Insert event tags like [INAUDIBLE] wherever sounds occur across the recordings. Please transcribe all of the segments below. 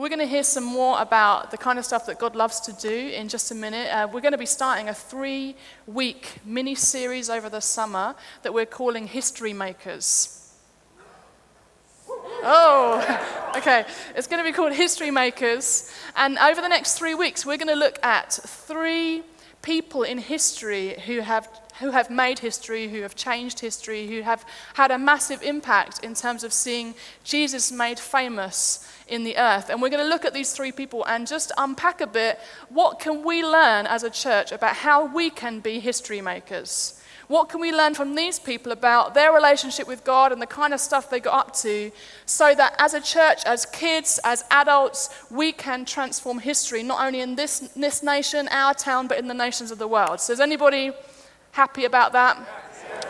We're going to hear some more about the kind of stuff that God loves to do in just a minute. Uh, we're going to be starting a three week mini series over the summer that we're calling History Makers. Oh, [LAUGHS] okay. It's going to be called History Makers. And over the next three weeks, we're going to look at three people in history who have, who have made history, who have changed history, who have had a massive impact in terms of seeing Jesus made famous in the earth. And we're going to look at these three people and just unpack a bit what can we learn as a church about how we can be history makers. What can we learn from these people about their relationship with God and the kind of stuff they got up to so that as a church, as kids, as adults, we can transform history, not only in this, this nation, our town, but in the nations of the world? So, is anybody happy about that?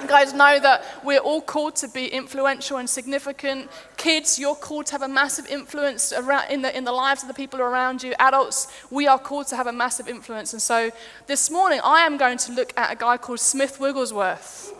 You guys know that we're all called to be influential and significant. Kids, you're called to have a massive influence around in the, in the lives of the people around you. Adults, we are called to have a massive influence. And so this morning, I am going to look at a guy called Smith Wigglesworth.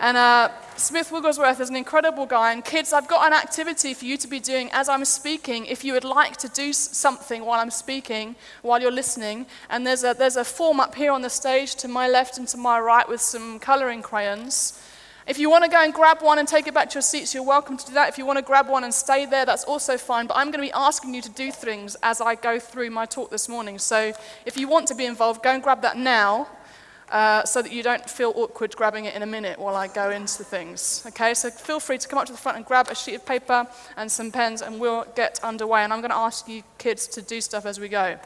And uh, Smith Wigglesworth is an incredible guy. And kids, I've got an activity for you to be doing as I'm speaking. If you would like to do something while I'm speaking, while you're listening, and there's a, there's a form up here on the stage to my left and to my right with some coloring crayons. If you want to go and grab one and take it back to your seats, you're welcome to do that. If you want to grab one and stay there, that's also fine. But I'm going to be asking you to do things as I go through my talk this morning. So if you want to be involved, go and grab that now uh, so that you don't feel awkward grabbing it in a minute while I go into things. Okay, so feel free to come up to the front and grab a sheet of paper and some pens, and we'll get underway. And I'm going to ask you kids to do stuff as we go.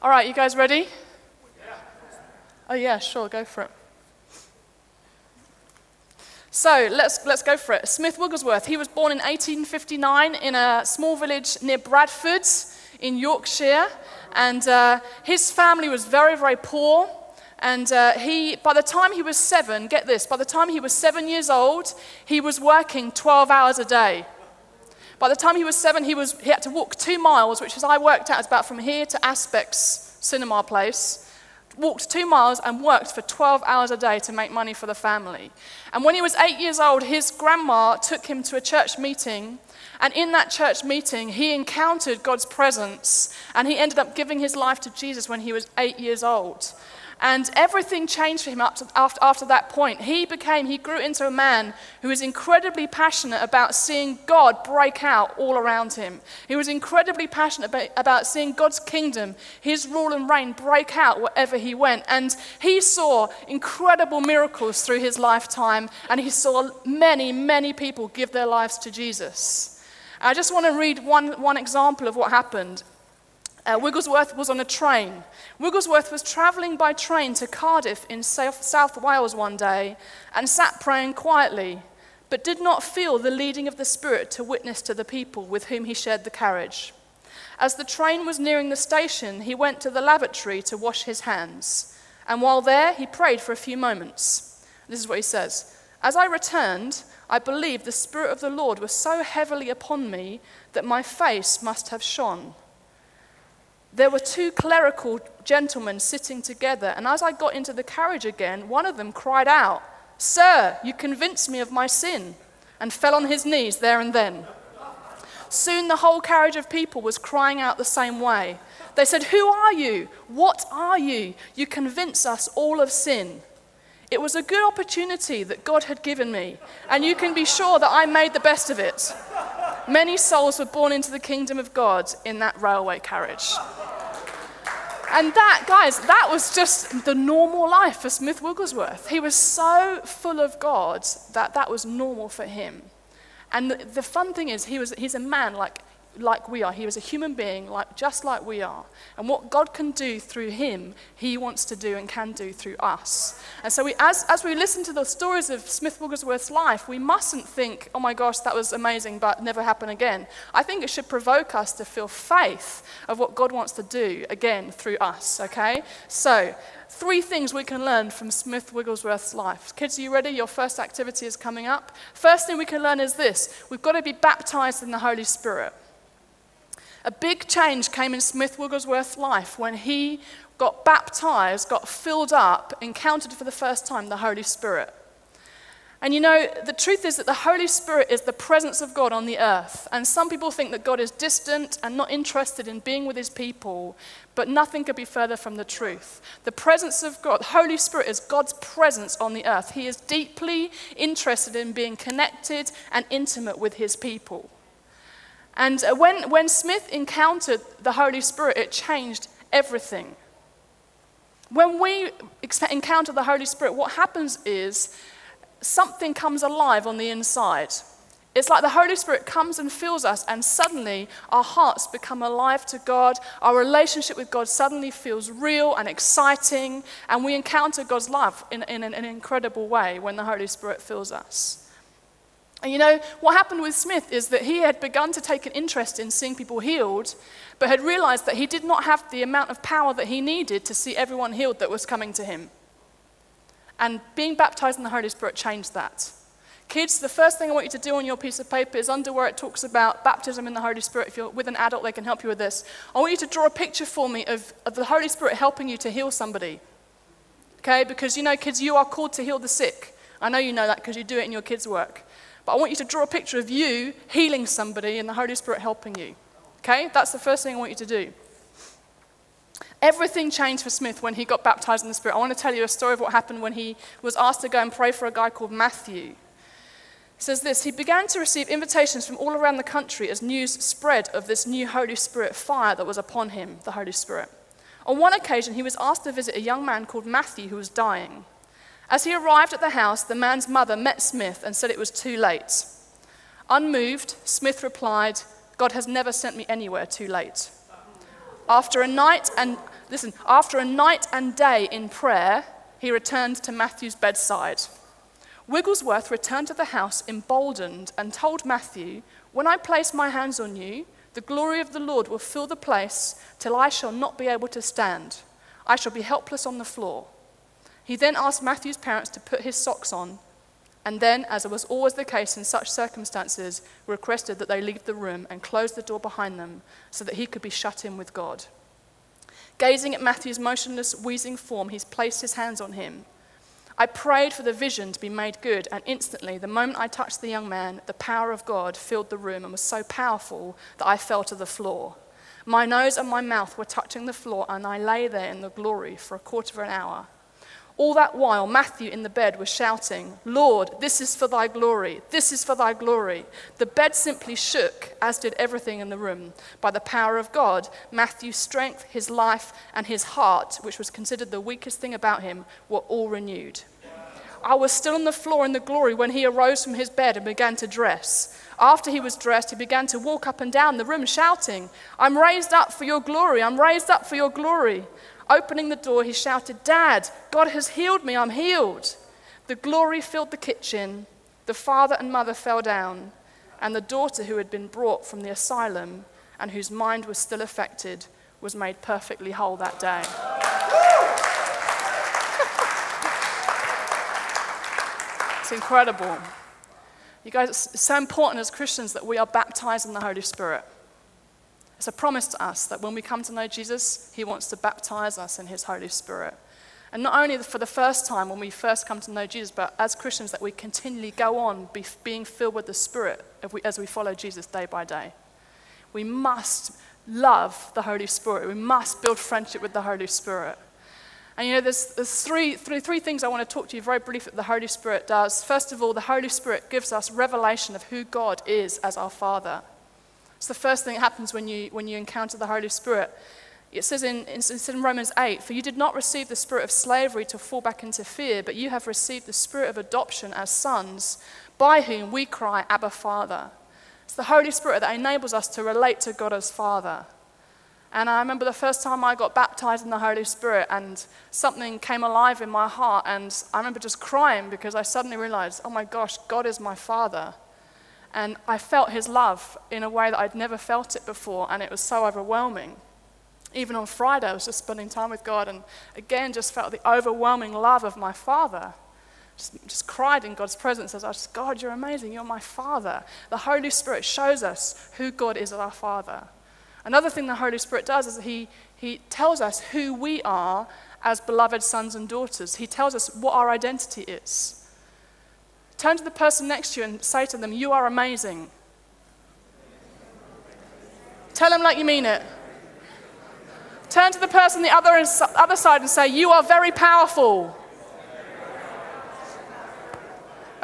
All right, you guys ready? Oh, yeah, sure, go for it. So let's, let's go for it. Smith Wigglesworth, he was born in 1859 in a small village near Bradford in Yorkshire. And uh, his family was very, very poor. And uh, he, by the time he was seven, get this, by the time he was seven years old, he was working 12 hours a day. By the time he was seven, he, was, he had to walk two miles, which, as I worked out, is about from here to Aspects Cinema Place. Walked two miles and worked for 12 hours a day to make money for the family. And when he was eight years old, his grandma took him to a church meeting. And in that church meeting, he encountered God's presence and he ended up giving his life to Jesus when he was eight years old. And everything changed for him after, that point. He became, he grew into a man who was incredibly passionate about seeing God break out all around him. He was incredibly passionate about, about seeing God's kingdom, his rule and reign break out wherever he went. And he saw incredible miracles through his lifetime, and he saw many, many people give their lives to Jesus. I just want to read one, one example of what happened. Uh, Wigglesworth was on a train. Wigglesworth was travelling by train to Cardiff in South, South Wales one day and sat praying quietly, but did not feel the leading of the Spirit to witness to the people with whom he shared the carriage. As the train was nearing the station, he went to the lavatory to wash his hands. And while there, he prayed for a few moments. This is what he says As I returned, I believed the Spirit of the Lord was so heavily upon me that my face must have shone. There were two clerical gentlemen sitting together, and as I got into the carriage again, one of them cried out, Sir, you convinced me of my sin, and fell on his knees there and then. Soon the whole carriage of people was crying out the same way. They said, Who are you? What are you? You convince us all of sin. It was a good opportunity that God had given me, and you can be sure that I made the best of it. Many souls were born into the kingdom of God in that railway carriage. And that, guys, that was just the normal life for Smith Wigglesworth. He was so full of God that that was normal for him. And the, the fun thing is, he was, he's a man like like we are. He was a human being, like, just like we are. And what God can do through him, he wants to do and can do through us. And so, we, as, as we listen to the stories of Smith Wigglesworth's life, we mustn't think, oh my gosh, that was amazing, but never happen again. I think it should provoke us to feel faith of what God wants to do again through us, okay? So, three things we can learn from Smith Wigglesworth's life. Kids, are you ready? Your first activity is coming up. First thing we can learn is this we've got to be baptized in the Holy Spirit. A big change came in Smith Wigglesworth's life when he got baptized, got filled up, encountered for the first time the Holy Spirit. And you know, the truth is that the Holy Spirit is the presence of God on the earth. And some people think that God is distant and not interested in being with his people, but nothing could be further from the truth. The presence of God, the Holy Spirit is God's presence on the earth. He is deeply interested in being connected and intimate with his people. And uh, when, when Smith encountered the Holy Spirit, it changed everything. When we encounter the Holy Spirit, what happens is something comes alive on the inside. It's like the Holy Spirit comes and fills us, and suddenly our hearts become alive to God. Our relationship with God suddenly feels real and exciting, and we encounter God's love in, in an, an incredible way when the Holy Spirit fills us. And you know, what happened with Smith is that he had begun to take an interest in seeing people healed, but had realized that he did not have the amount of power that he needed to see everyone healed that was coming to him. And being baptized in the Holy Spirit changed that. Kids, the first thing I want you to do on your piece of paper is under where it talks about baptism in the Holy Spirit. If you're with an adult, they can help you with this. I want you to draw a picture for me of, of the Holy Spirit helping you to heal somebody. Okay? Because you know, kids, you are called to heal the sick. I know you know that because you do it in your kids' work. But I want you to draw a picture of you healing somebody and the Holy Spirit helping you. Okay? That's the first thing I want you to do. Everything changed for Smith when he got baptized in the Spirit. I want to tell you a story of what happened when he was asked to go and pray for a guy called Matthew. It says this He began to receive invitations from all around the country as news spread of this new Holy Spirit fire that was upon him, the Holy Spirit. On one occasion, he was asked to visit a young man called Matthew who was dying. As he arrived at the house, the man's mother met Smith and said it was too late. Unmoved, Smith replied, God has never sent me anywhere too late. After a night and listen, after a night and day in prayer, he returned to Matthew's bedside. Wigglesworth returned to the house emboldened and told Matthew, When I place my hands on you, the glory of the Lord will fill the place till I shall not be able to stand. I shall be helpless on the floor. He then asked Matthew's parents to put his socks on, and then, as was always the case in such circumstances, requested that they leave the room and close the door behind them so that he could be shut in with God. Gazing at Matthew's motionless, wheezing form, he placed his hands on him. I prayed for the vision to be made good, and instantly, the moment I touched the young man, the power of God filled the room and was so powerful that I fell to the floor. My nose and my mouth were touching the floor, and I lay there in the glory for a quarter of an hour. All that while, Matthew in the bed was shouting, Lord, this is for thy glory, this is for thy glory. The bed simply shook, as did everything in the room. By the power of God, Matthew's strength, his life, and his heart, which was considered the weakest thing about him, were all renewed. I was still on the floor in the glory when he arose from his bed and began to dress. After he was dressed, he began to walk up and down the room shouting, I'm raised up for your glory, I'm raised up for your glory. Opening the door, he shouted, Dad, God has healed me, I'm healed. The glory filled the kitchen. The father and mother fell down, and the daughter who had been brought from the asylum and whose mind was still affected was made perfectly whole that day. [LAUGHS] it's incredible. You guys, it's so important as Christians that we are baptized in the Holy Spirit. It's a promise to us that when we come to know Jesus, He wants to baptize us in His Holy Spirit. And not only for the first time when we first come to know Jesus, but as Christians, that we continually go on be, being filled with the Spirit we, as we follow Jesus day by day. We must love the Holy Spirit. We must build friendship with the Holy Spirit. And you know, there's, there's three, three, three things I want to talk to you very briefly that the Holy Spirit does. First of all, the Holy Spirit gives us revelation of who God is as our Father. It's the first thing that happens when you, when you encounter the Holy Spirit. It says in, in, in Romans 8, For you did not receive the spirit of slavery to fall back into fear, but you have received the spirit of adoption as sons, by whom we cry, Abba, Father. It's the Holy Spirit that enables us to relate to God as Father. And I remember the first time I got baptized in the Holy Spirit, and something came alive in my heart, and I remember just crying because I suddenly realized, oh my gosh, God is my Father. And I felt his love in a way that I'd never felt it before, and it was so overwhelming. Even on Friday, I was just spending time with God, and again, just felt the overwhelming love of my Father. Just, just cried in God's presence as I just, God, you're amazing, you're my Father. The Holy Spirit shows us who God is as our Father. Another thing the Holy Spirit does is he, he tells us who we are as beloved sons and daughters. He tells us what our identity is. Turn to the person next to you and say to them, You are amazing. Tell them like you mean it. Turn to the person on the other, other side and say, You are very powerful.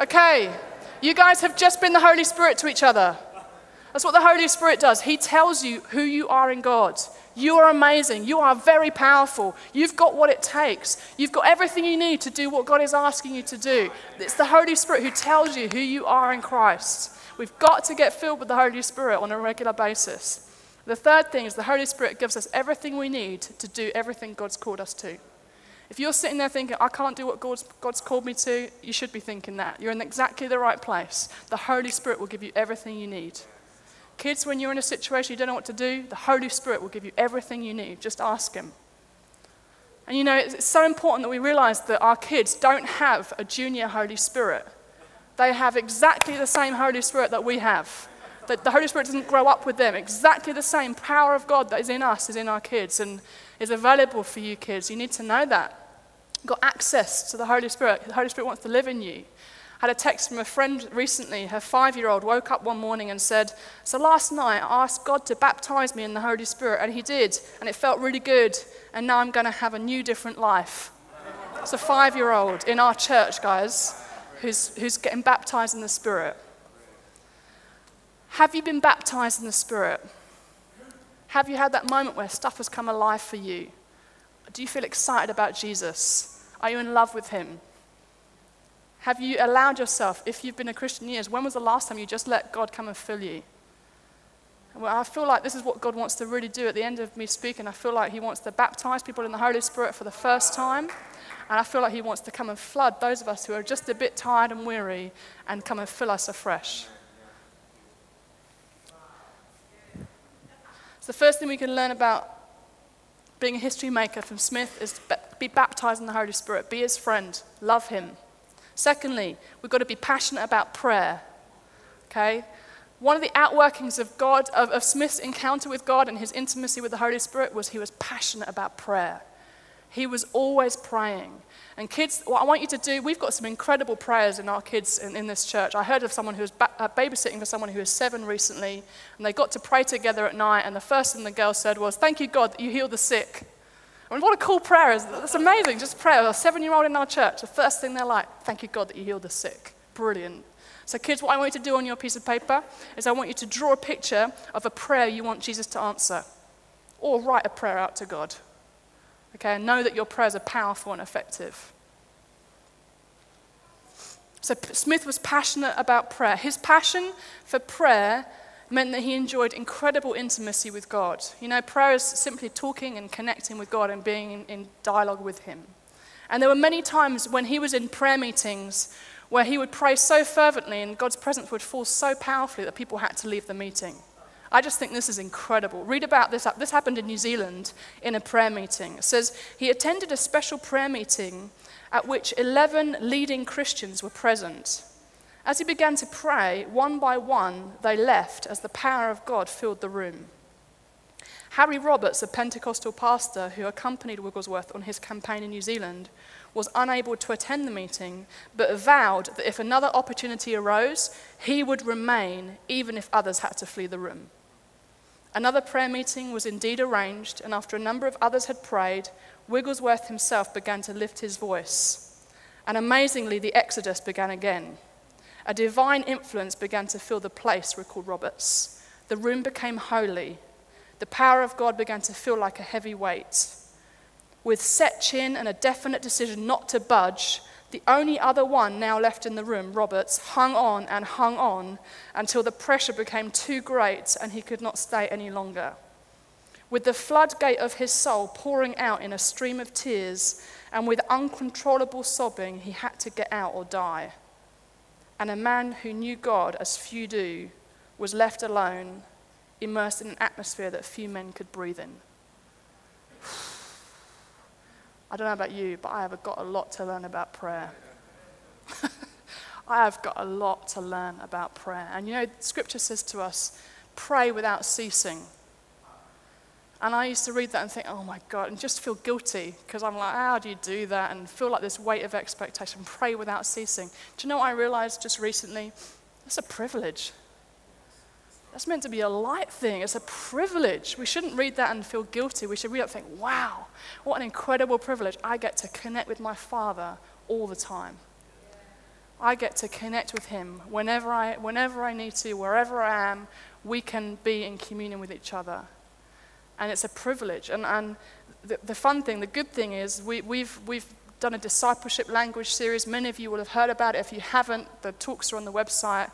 Okay, you guys have just been the Holy Spirit to each other. That's what the Holy Spirit does. He tells you who you are in God. You are amazing. You are very powerful. You've got what it takes. You've got everything you need to do what God is asking you to do. It's the Holy Spirit who tells you who you are in Christ. We've got to get filled with the Holy Spirit on a regular basis. The third thing is the Holy Spirit gives us everything we need to do everything God's called us to. If you're sitting there thinking, I can't do what God's, God's called me to, you should be thinking that. You're in exactly the right place. The Holy Spirit will give you everything you need. Kids, when you're in a situation you don't know what to do, the Holy Spirit will give you everything you need. Just ask Him. And you know, it's so important that we realize that our kids don't have a junior Holy Spirit. They have exactly the same Holy Spirit that we have that the Holy Spirit doesn't grow up with them. Exactly the same power of God that is in us is in our kids and is available for you kids. You need to know that. You've got access to the Holy Spirit. The Holy Spirit wants to live in you. I had a text from a friend recently. Her five year old woke up one morning and said, So last night I asked God to baptize me in the Holy Spirit, and He did, and it felt really good, and now I'm going to have a new, different life. It's a five year old in our church, guys, who's, who's getting baptized in the Spirit. Have you been baptized in the Spirit? Have you had that moment where stuff has come alive for you? Do you feel excited about Jesus? Are you in love with Him? Have you allowed yourself, if you've been a Christian years, when was the last time you just let God come and fill you? Well, I feel like this is what God wants to really do at the end of me speaking. I feel like He wants to baptize people in the Holy Spirit for the first time. And I feel like He wants to come and flood those of us who are just a bit tired and weary and come and fill us afresh. So, the first thing we can learn about being a history maker from Smith is be baptized in the Holy Spirit, be his friend, love him. Secondly, we've got to be passionate about prayer. Okay? One of the outworkings of God, of, of Smith's encounter with God and his intimacy with the Holy Spirit was he was passionate about prayer. He was always praying. And kids, what I want you to do, we've got some incredible prayers in our kids in, in this church. I heard of someone who was ba- uh, babysitting for someone who was seven recently, and they got to pray together at night, and the first thing the girl said was, Thank you, God, that you heal the sick. I mean, what a cool prayer is that? That's amazing, just prayer. A seven year old in our church, the first thing they're like, Thank you, God, that you heal the sick. Brilliant. So, kids, what I want you to do on your piece of paper is I want you to draw a picture of a prayer you want Jesus to answer, or write a prayer out to God. Okay, and know that your prayers are powerful and effective. So Smith was passionate about prayer. His passion for prayer meant that he enjoyed incredible intimacy with God. You know, prayer is simply talking and connecting with God and being in, in dialogue with Him. And there were many times when he was in prayer meetings where he would pray so fervently and God's presence would fall so powerfully that people had to leave the meeting. I just think this is incredible. Read about this. This happened in New Zealand in a prayer meeting. It says he attended a special prayer meeting at which 11 leading Christians were present. As he began to pray, one by one they left as the power of God filled the room. Harry Roberts, a Pentecostal pastor who accompanied Wigglesworth on his campaign in New Zealand, was unable to attend the meeting, but vowed that if another opportunity arose, he would remain even if others had to flee the room. Another prayer meeting was indeed arranged, and after a number of others had prayed, Wigglesworth himself began to lift his voice. And amazingly, the exodus began again. A divine influence began to fill the place, recalled Roberts. The room became holy. The power of God began to feel like a heavy weight. With set chin and a definite decision not to budge, the only other one now left in the room, Roberts, hung on and hung on until the pressure became too great and he could not stay any longer. With the floodgate of his soul pouring out in a stream of tears and with uncontrollable sobbing, he had to get out or die. And a man who knew God as few do was left alone, immersed in an atmosphere that few men could breathe in. [SIGHS] I don't know about you, but I have got a lot to learn about prayer. [LAUGHS] I have got a lot to learn about prayer. And you know, Scripture says to us, pray without ceasing. And I used to read that and think, oh my God, and just feel guilty because I'm like, how do you do that? And feel like this weight of expectation, pray without ceasing. Do you know what I realized just recently? That's a privilege. That's meant to be a light thing. It's a privilege. We shouldn't read that and feel guilty. We should read it and think, wow, what an incredible privilege. I get to connect with my Father all the time. I get to connect with Him whenever I, whenever I need to, wherever I am, we can be in communion with each other and it's a privilege. And, and the, the fun thing, the good thing is, we, we've, we've done a discipleship language series. Many of you will have heard about it. If you haven't, the talks are on the website.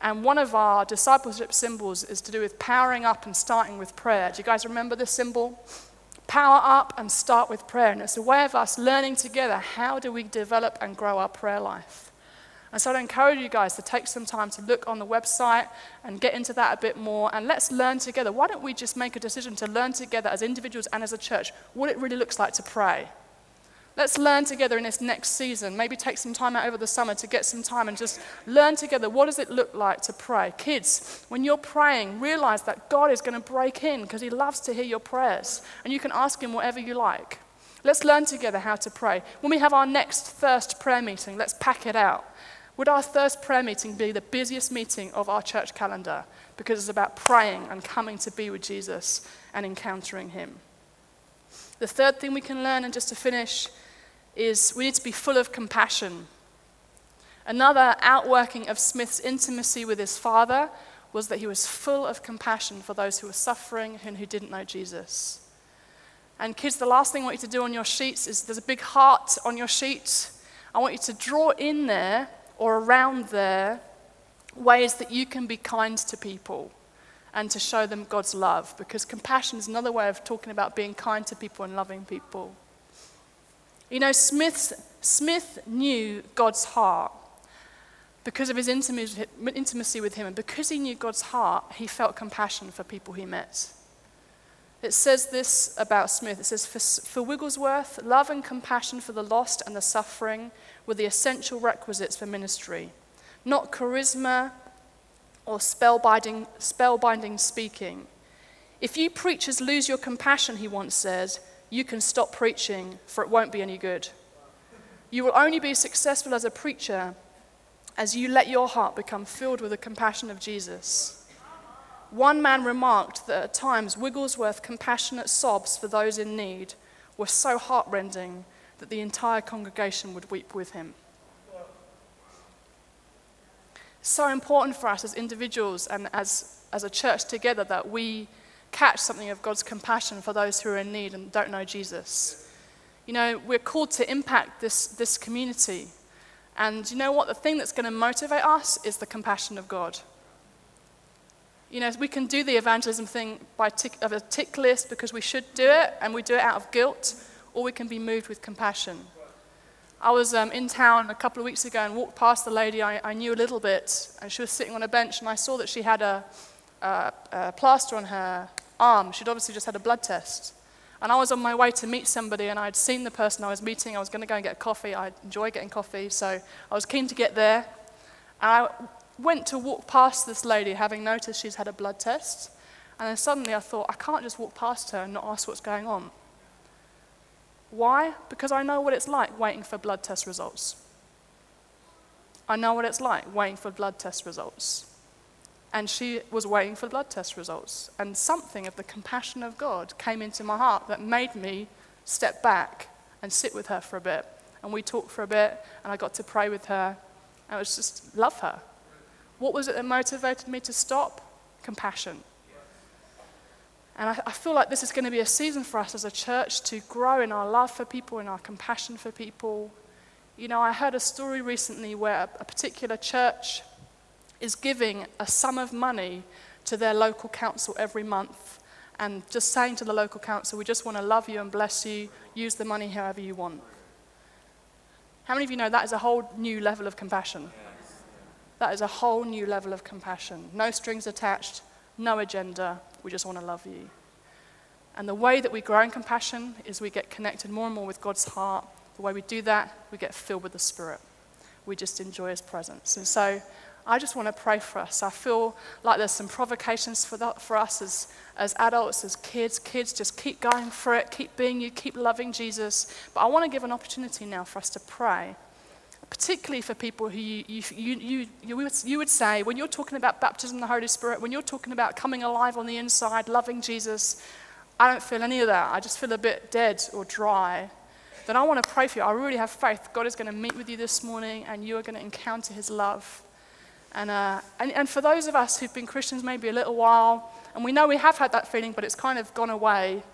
And one of our discipleship symbols is to do with powering up and starting with prayer. Do you guys remember this symbol? Power up and start with prayer. And it's a way of us learning together how do we develop and grow our prayer life. And so I'd encourage you guys to take some time to look on the website and get into that a bit more. And let's learn together. Why don't we just make a decision to learn together as individuals and as a church what it really looks like to pray? Let's learn together in this next season. Maybe take some time out over the summer to get some time and just learn together what does it look like to pray. Kids, when you're praying, realize that God is going to break in because He loves to hear your prayers. And you can ask Him whatever you like. Let's learn together how to pray. When we have our next first prayer meeting, let's pack it out. Would our first prayer meeting be the busiest meeting of our church calendar because it's about praying and coming to be with Jesus and encountering Him? The third thing we can learn, and just to finish, is we need to be full of compassion. Another outworking of Smith's intimacy with his father was that he was full of compassion for those who were suffering and who didn't know Jesus. And kids, the last thing I want you to do on your sheets is there's a big heart on your sheet. I want you to draw in there or around there ways that you can be kind to people and to show them God's love because compassion is another way of talking about being kind to people and loving people. You know, Smith, Smith knew God's heart because of his intimacy with him, and because he knew God's heart, he felt compassion for people he met. It says this about Smith it says, For, for Wigglesworth, love and compassion for the lost and the suffering were the essential requisites for ministry, not charisma or spellbinding, spellbinding speaking. If you preachers lose your compassion, he once said, you can stop preaching, for it won't be any good. You will only be successful as a preacher as you let your heart become filled with the compassion of Jesus. One man remarked that at times Wigglesworth's compassionate sobs for those in need were so heartrending that the entire congregation would weep with him. So important for us as individuals and as, as a church together that we catch something of God's compassion for those who are in need and don't know Jesus. You know, we're called to impact this, this community. And you know what? The thing that's going to motivate us is the compassion of God. You know, we can do the evangelism thing by tick, of a tick list because we should do it and we do it out of guilt or we can be moved with compassion. I was um, in town a couple of weeks ago and walked past the lady I, I, knew a little bit, and she was sitting on a bench, and I saw that she had a, a, a plaster on her arm. She'd obviously just had a blood test. And I was on my way to meet somebody, and I'd seen the person I was meeting. I was going to go and get a coffee. I enjoy getting coffee, so I was keen to get there. And I went to walk past this lady, having noticed she's had a blood test. And then suddenly I thought, I can't just walk past her and not ask what's going on. Why? Because I know what it's like waiting for blood test results. I know what it's like waiting for blood test results. And she was waiting for blood test results. And something of the compassion of God came into my heart that made me step back and sit with her for a bit. And we talked for a bit, and I got to pray with her. And it was just love her. What was it that motivated me to stop? Compassion. And I, I feel like this is going to be a season for us as a church to grow in our love for people, in our compassion for people. You know, I heard a story recently where a, a particular church is giving a sum of money to their local council every month and just saying to the local council, we just want to love you and bless you, use the money however you want. How many of you know that is a whole new level of compassion? That is a whole new level of compassion. No strings attached, no agenda, we just want to love you. And the way that we grow in compassion is we get connected more and more with God's heart. The way we do that, we get filled with the Spirit. We just enjoy His presence. And so I just want to pray for us. I feel like there's some provocations for, that, for us as, as adults, as kids. Kids, just keep going for it, keep being you, keep loving Jesus. But I want to give an opportunity now for us to pray, particularly for people who you, you, you, you, would, you would say, when you're talking about baptism in the Holy Spirit, when you're talking about coming alive on the inside, loving Jesus, I don't feel any of that. I just feel a bit dead or dry. Then I want to pray for you. I really have faith. God is going to meet with you this morning and you are going to encounter his love. And, uh, and, and for those of us who've been Christians maybe a little while, and we know we have had that feeling, but it's kind of gone away,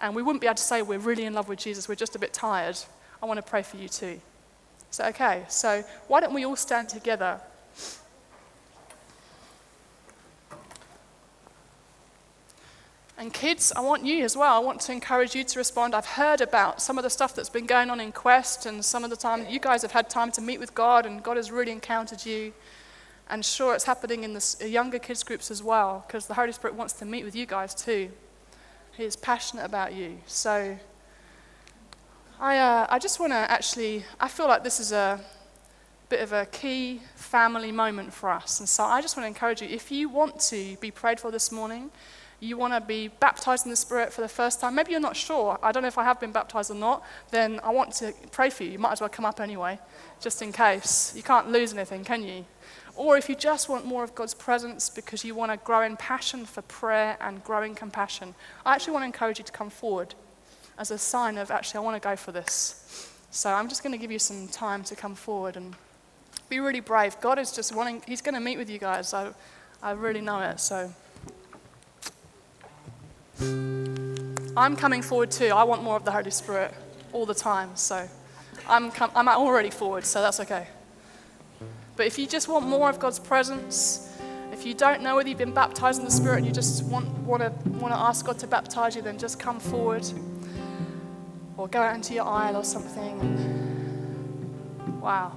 and we wouldn't be able to say we're really in love with Jesus, we're just a bit tired, I want to pray for you too. So, okay, so why don't we all stand together? And kids, I want you as well. I want to encourage you to respond. I've heard about some of the stuff that's been going on in Quest, and some of the time that you guys have had time to meet with God, and God has really encountered you. And sure, it's happening in the younger kids groups as well, because the Holy Spirit wants to meet with you guys too. He is passionate about you. So I, uh, I just want to actually, I feel like this is a bit of a key family moment for us. And so I just want to encourage you if you want to be prayed for this morning, you want to be baptized in the Spirit for the first time, maybe you're not sure, I don't know if I have been baptized or not, then I want to pray for you. You might as well come up anyway, just in case. You can't lose anything, can you? Or if you just want more of God's presence because you want to grow in passion for prayer and grow in compassion, I actually want to encourage you to come forward as a sign of actually, I want to go for this. So I'm just going to give you some time to come forward and be really brave. God is just wanting, He's going to meet with you guys. I, I really know it. So I'm coming forward too. I want more of the Holy Spirit all the time. So I'm, com- I'm already forward, so that's okay. But if you just want more of God's presence, if you don't know whether you've been baptized in the Spirit and you just want, want, to, want to ask God to baptize you, then just come forward or go out into your aisle or something. And Wow.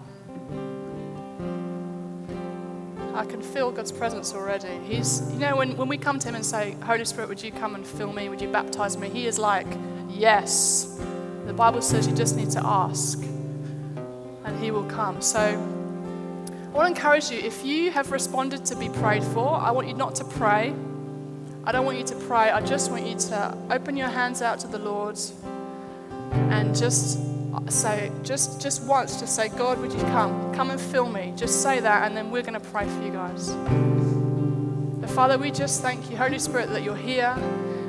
I can feel God's presence already. He's, you know, when, when we come to Him and say, Holy Spirit, would you come and fill me? Would you baptize me? He is like, Yes. The Bible says you just need to ask and He will come. So, I want to encourage you if you have responded to be prayed for, I want you not to pray. I don't want you to pray. I just want you to open your hands out to the Lord and just say, just, just once, just say, God, would you come? Come and fill me. Just say that, and then we're going to pray for you guys. But Father, we just thank you, Holy Spirit, that you're here.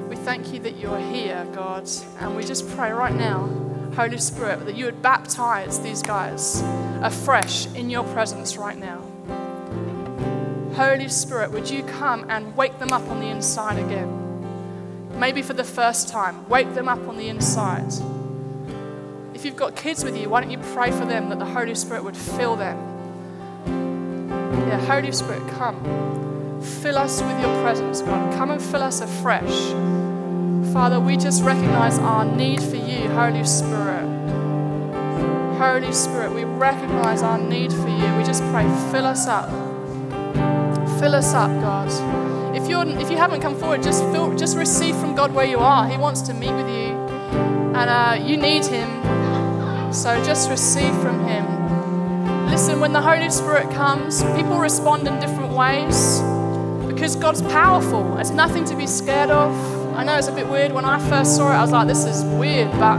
We thank you that you're here, God. And we just pray right now Holy Spirit, that you would baptize these guys afresh in your presence right now. Holy Spirit, would you come and wake them up on the inside again? Maybe for the first time, wake them up on the inside. If you've got kids with you, why don't you pray for them that the Holy Spirit would fill them? Yeah, Holy Spirit, come. Fill us with your presence, God. Come and fill us afresh. Father, we just recognize our need for you, Holy Spirit. Holy Spirit, we recognize our need for you. We just pray, fill us up. Fill us up, God. If, you're, if you haven't come forward, just, just receive from God where you are. He wants to meet with you, and uh, you need Him. So just receive from Him. Listen, when the Holy Spirit comes, people respond in different ways because God's powerful. It's nothing to be scared of. I know it's a bit weird. When I first saw it, I was like, this is weird. But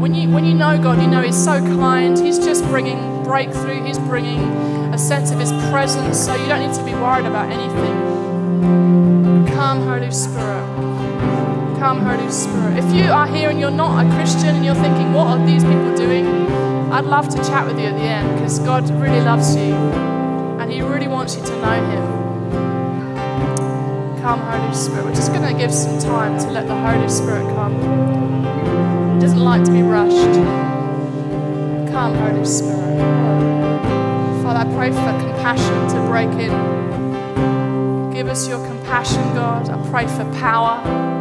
when you, when you know God, you know He's so kind. He's just bringing breakthrough, He's bringing a sense of His presence. So you don't need to be worried about anything. Come, Holy Spirit. Come, Holy Spirit. If you are here and you're not a Christian and you're thinking, what are these people doing? I'd love to chat with you at the end because God really loves you and He really wants you to know Him. Come, Holy Spirit. We're just going to give some time to let the Holy Spirit come. He doesn't like to be rushed. Come, Holy Spirit. Father, I pray for compassion to break in. Give us your compassion, God. I pray for power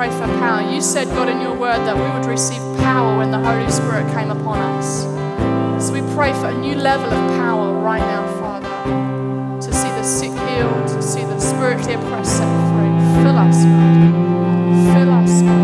pray for power. You said, God, in your word that we would receive power when the Holy Spirit came upon us. So we pray for a new level of power right now, Father, to see the sick healed, to see the spiritually oppressed set free. Fill us, God. Fill us, God.